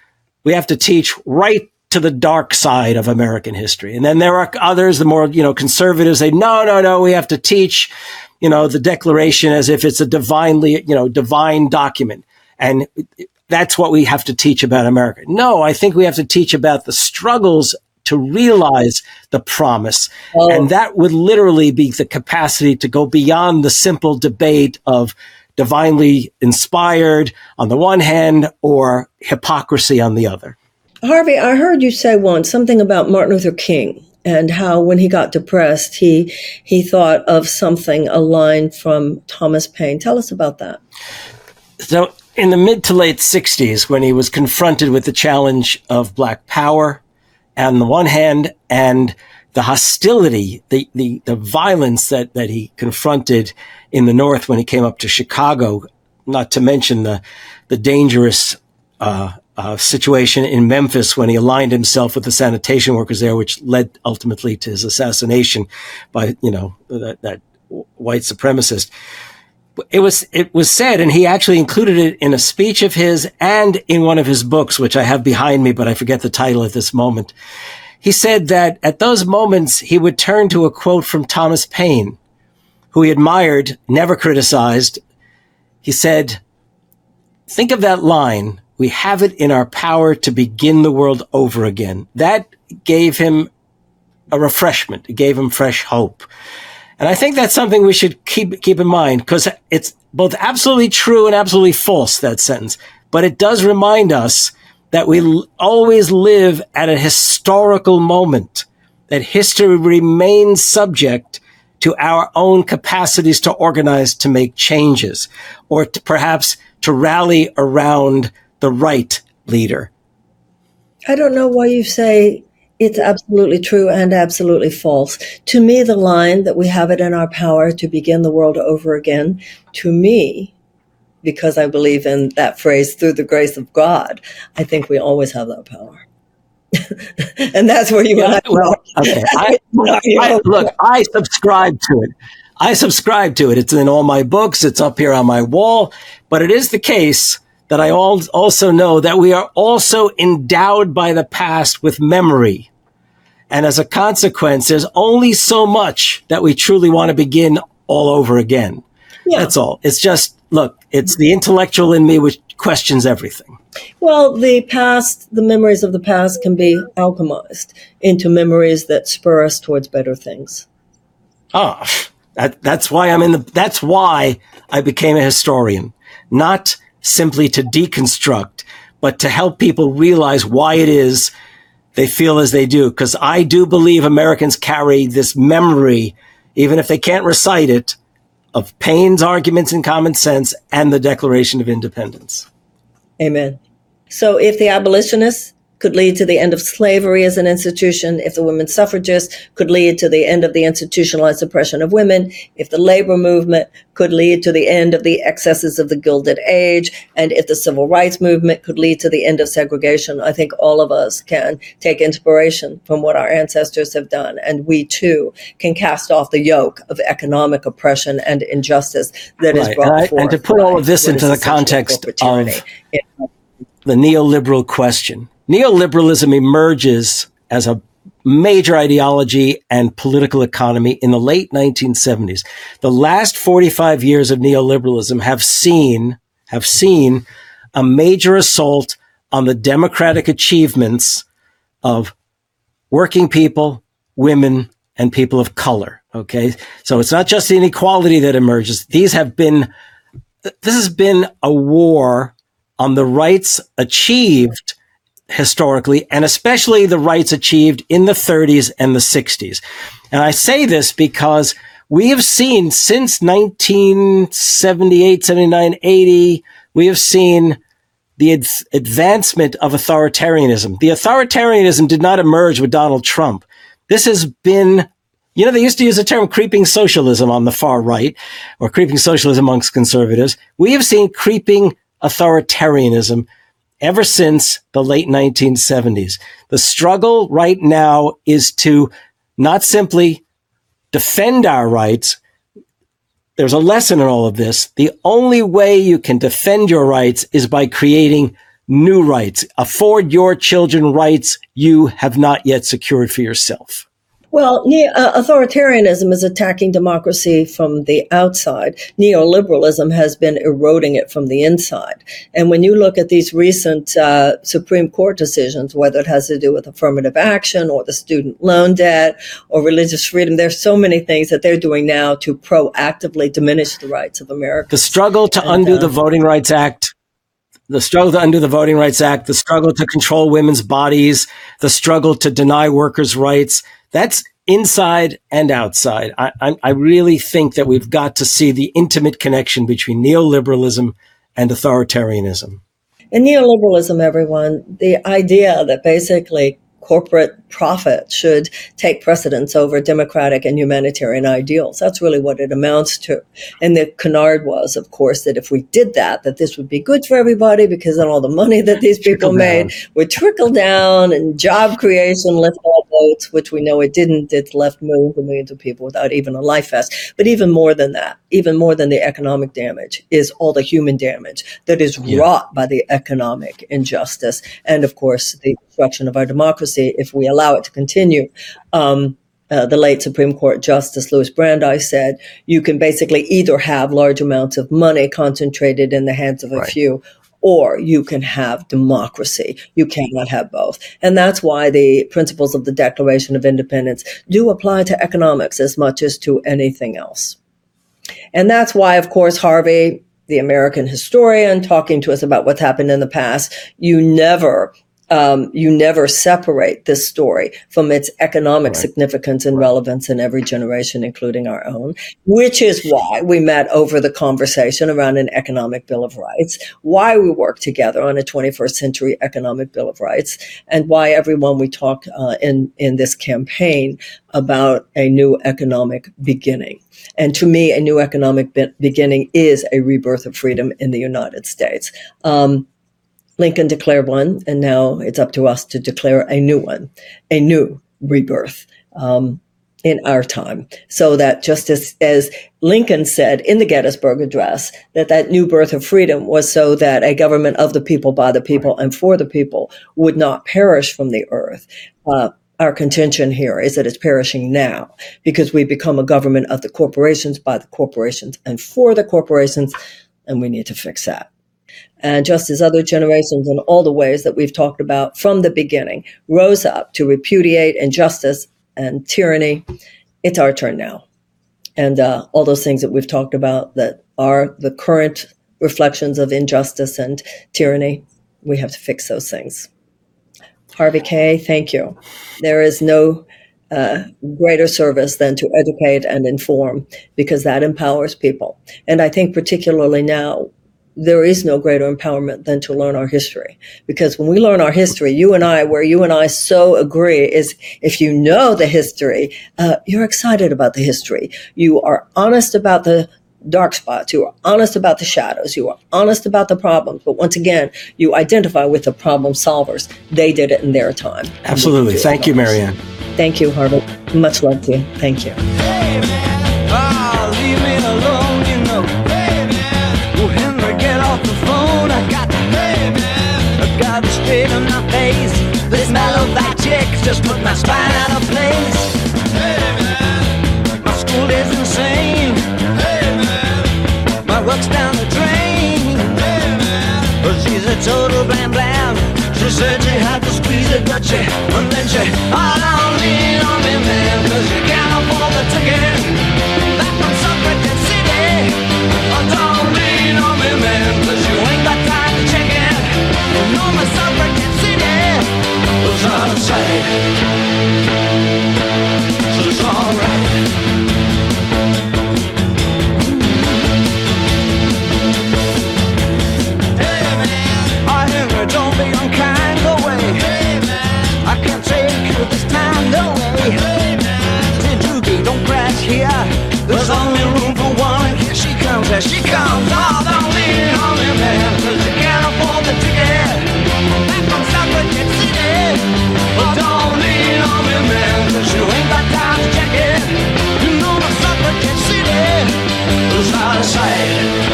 we have to teach right to the dark side of American history. And then there are others, the more, you know, conservatives say, no, no, no, we have to teach, you know, the Declaration as if it's a divinely, you know, divine document. And that's what we have to teach about America. No, I think we have to teach about the struggles to realize the promise. Oh. And that would literally be the capacity to go beyond the simple debate of divinely inspired on the one hand or hypocrisy on the other. Harvey, I heard you say once something about Martin Luther King and how when he got depressed, he he thought of something, a line from Thomas Paine. Tell us about that. So, in the mid to late 60s, when he was confronted with the challenge of Black Power on the one hand and the hostility, the, the, the violence that, that he confronted in the North when he came up to Chicago, not to mention the, the dangerous uh, uh, situation in Memphis when he aligned himself with the sanitation workers there, which led ultimately to his assassination by, you know, that, that white supremacist it was it was said, and he actually included it in a speech of his and in one of his books, which I have behind me, but I forget the title at this moment. He said that at those moments he would turn to a quote from Thomas Paine, who he admired, never criticized. He said, "Think of that line: We have it in our power to begin the world over again." That gave him a refreshment. It gave him fresh hope. And I think that's something we should keep keep in mind because it's both absolutely true and absolutely false that sentence. But it does remind us that we l- always live at a historical moment. That history remains subject to our own capacities to organize to make changes, or to perhaps to rally around the right leader. I don't know why you say it's absolutely true and absolutely false. To me, the line that we have it in our power to begin the world over again, to me, because I believe in that phrase, through the grace of God, I think we always have that power. and that's where you I well, okay. I, I, look, I subscribe to it. I subscribe to it. It's in all my books. It's up here on my wall. But it is the case that I al- also know that we are also endowed by the past with memory. And as a consequence, there's only so much that we truly want to begin all over again. Yeah. That's all. It's just, look, it's the intellectual in me, which questions everything. Well, the past, the memories of the past can be alchemized into memories that spur us towards better things. Ah, that, that's why I'm in the, that's why I became a historian, not simply to deconstruct, but to help people realize why it is they feel as they do. Cause I do believe Americans carry this memory, even if they can't recite it, of Paine's arguments in common sense and the Declaration of Independence. Amen. So if the abolitionists could lead to the end of slavery as an institution, if the women's suffragists could lead to the end of the institutionalized oppression of women, if the labor movement could lead to the end of the excesses of the Gilded Age, and if the civil rights movement could lead to the end of segregation, I think all of us can take inspiration from what our ancestors have done. And we too can cast off the yoke of economic oppression and injustice that right. is brought and I, forth. And to put all of this into the context of the neoliberal question Neoliberalism emerges as a major ideology and political economy in the late 1970s. The last 45 years of neoliberalism have seen, have seen a major assault on the democratic achievements of working people, women, and people of color. Okay. So it's not just inequality that emerges. These have been, this has been a war on the rights achieved historically, and especially the rights achieved in the 30s and the 60s. And I say this because we have seen since 1978, 79, 80, we have seen the ad- advancement of authoritarianism. The authoritarianism did not emerge with Donald Trump. This has been, you know, they used to use the term creeping socialism on the far right or creeping socialism amongst conservatives. We have seen creeping authoritarianism ever since the late 1970s. The struggle right now is to not simply defend our rights. There's a lesson in all of this. The only way you can defend your rights is by creating new rights. Afford your children rights you have not yet secured for yourself. Well, ne- uh, authoritarianism is attacking democracy from the outside. Neoliberalism has been eroding it from the inside. And when you look at these recent uh, Supreme Court decisions, whether it has to do with affirmative action or the student loan debt or religious freedom, there's so many things that they're doing now to proactively diminish the rights of America. The struggle to and, undo uh, the Voting Rights Act the struggle to undo the Voting Rights Act, the struggle to control women's bodies, the struggle to deny workers' rights, that's inside and outside. I, I, I, really think that we've got to see the intimate connection between neoliberalism and authoritarianism. In neoliberalism, everyone, the idea that basically corporate profit should take precedence over democratic and humanitarian ideals. That's really what it amounts to. And the canard was, of course, that if we did that, that this would be good for everybody because then all the money that these people made would trickle down and job creation lift all which we know it didn't. It left millions and millions of people without even a life vest. But even more than that, even more than the economic damage is all the human damage that is yeah. wrought by the economic injustice. And of course, the destruction of our democracy if we allow it to continue. Um, uh, the late Supreme Court Justice Louis Brandeis said, you can basically either have large amounts of money concentrated in the hands of a right. few, or you can have democracy. You cannot have both. And that's why the principles of the Declaration of Independence do apply to economics as much as to anything else. And that's why, of course, Harvey, the American historian, talking to us about what's happened in the past, you never um, you never separate this story from its economic right. significance and right. relevance in every generation, including our own, which is why we met over the conversation around an economic bill of rights, why we work together on a 21st century economic bill of rights, and why everyone we talk uh, in, in this campaign about a new economic beginning. And to me, a new economic be- beginning is a rebirth of freedom in the United States. Um, Lincoln declared one, and now it's up to us to declare a new one, a new rebirth um, in our time. So that just as, as Lincoln said in the Gettysburg Address, that that new birth of freedom was so that a government of the people, by the people, and for the people would not perish from the earth. Uh, our contention here is that it's perishing now because we become a government of the corporations, by the corporations, and for the corporations, and we need to fix that. And just as other generations in all the ways that we've talked about from the beginning rose up to repudiate injustice and tyranny, it's our turn now. And uh, all those things that we've talked about that are the current reflections of injustice and tyranny, we have to fix those things. Harvey Kaye, thank you. There is no uh, greater service than to educate and inform because that empowers people. And I think particularly now, there is no greater empowerment than to learn our history. Because when we learn our history, you and I, where you and I so agree is if you know the history, uh, you're excited about the history. You are honest about the dark spots. You are honest about the shadows. You are honest about the problems. But once again, you identify with the problem solvers. They did it in their time. Absolutely. Thank you, Marianne. Thank you, Harvey. Much love to you. Thank you. Hey just put my spine out of place. Hey man, my school is insane. Hey man, my work's down the drain. Hey man, she's a total blam blam. She said she had to squeeze it, but she, and then she, oh, don't Hey man, Suzuki, don't be unkind away. I can't take her this time, don't be. Don't crash here. There's only room for one. Here she comes, here she comes. Oh, is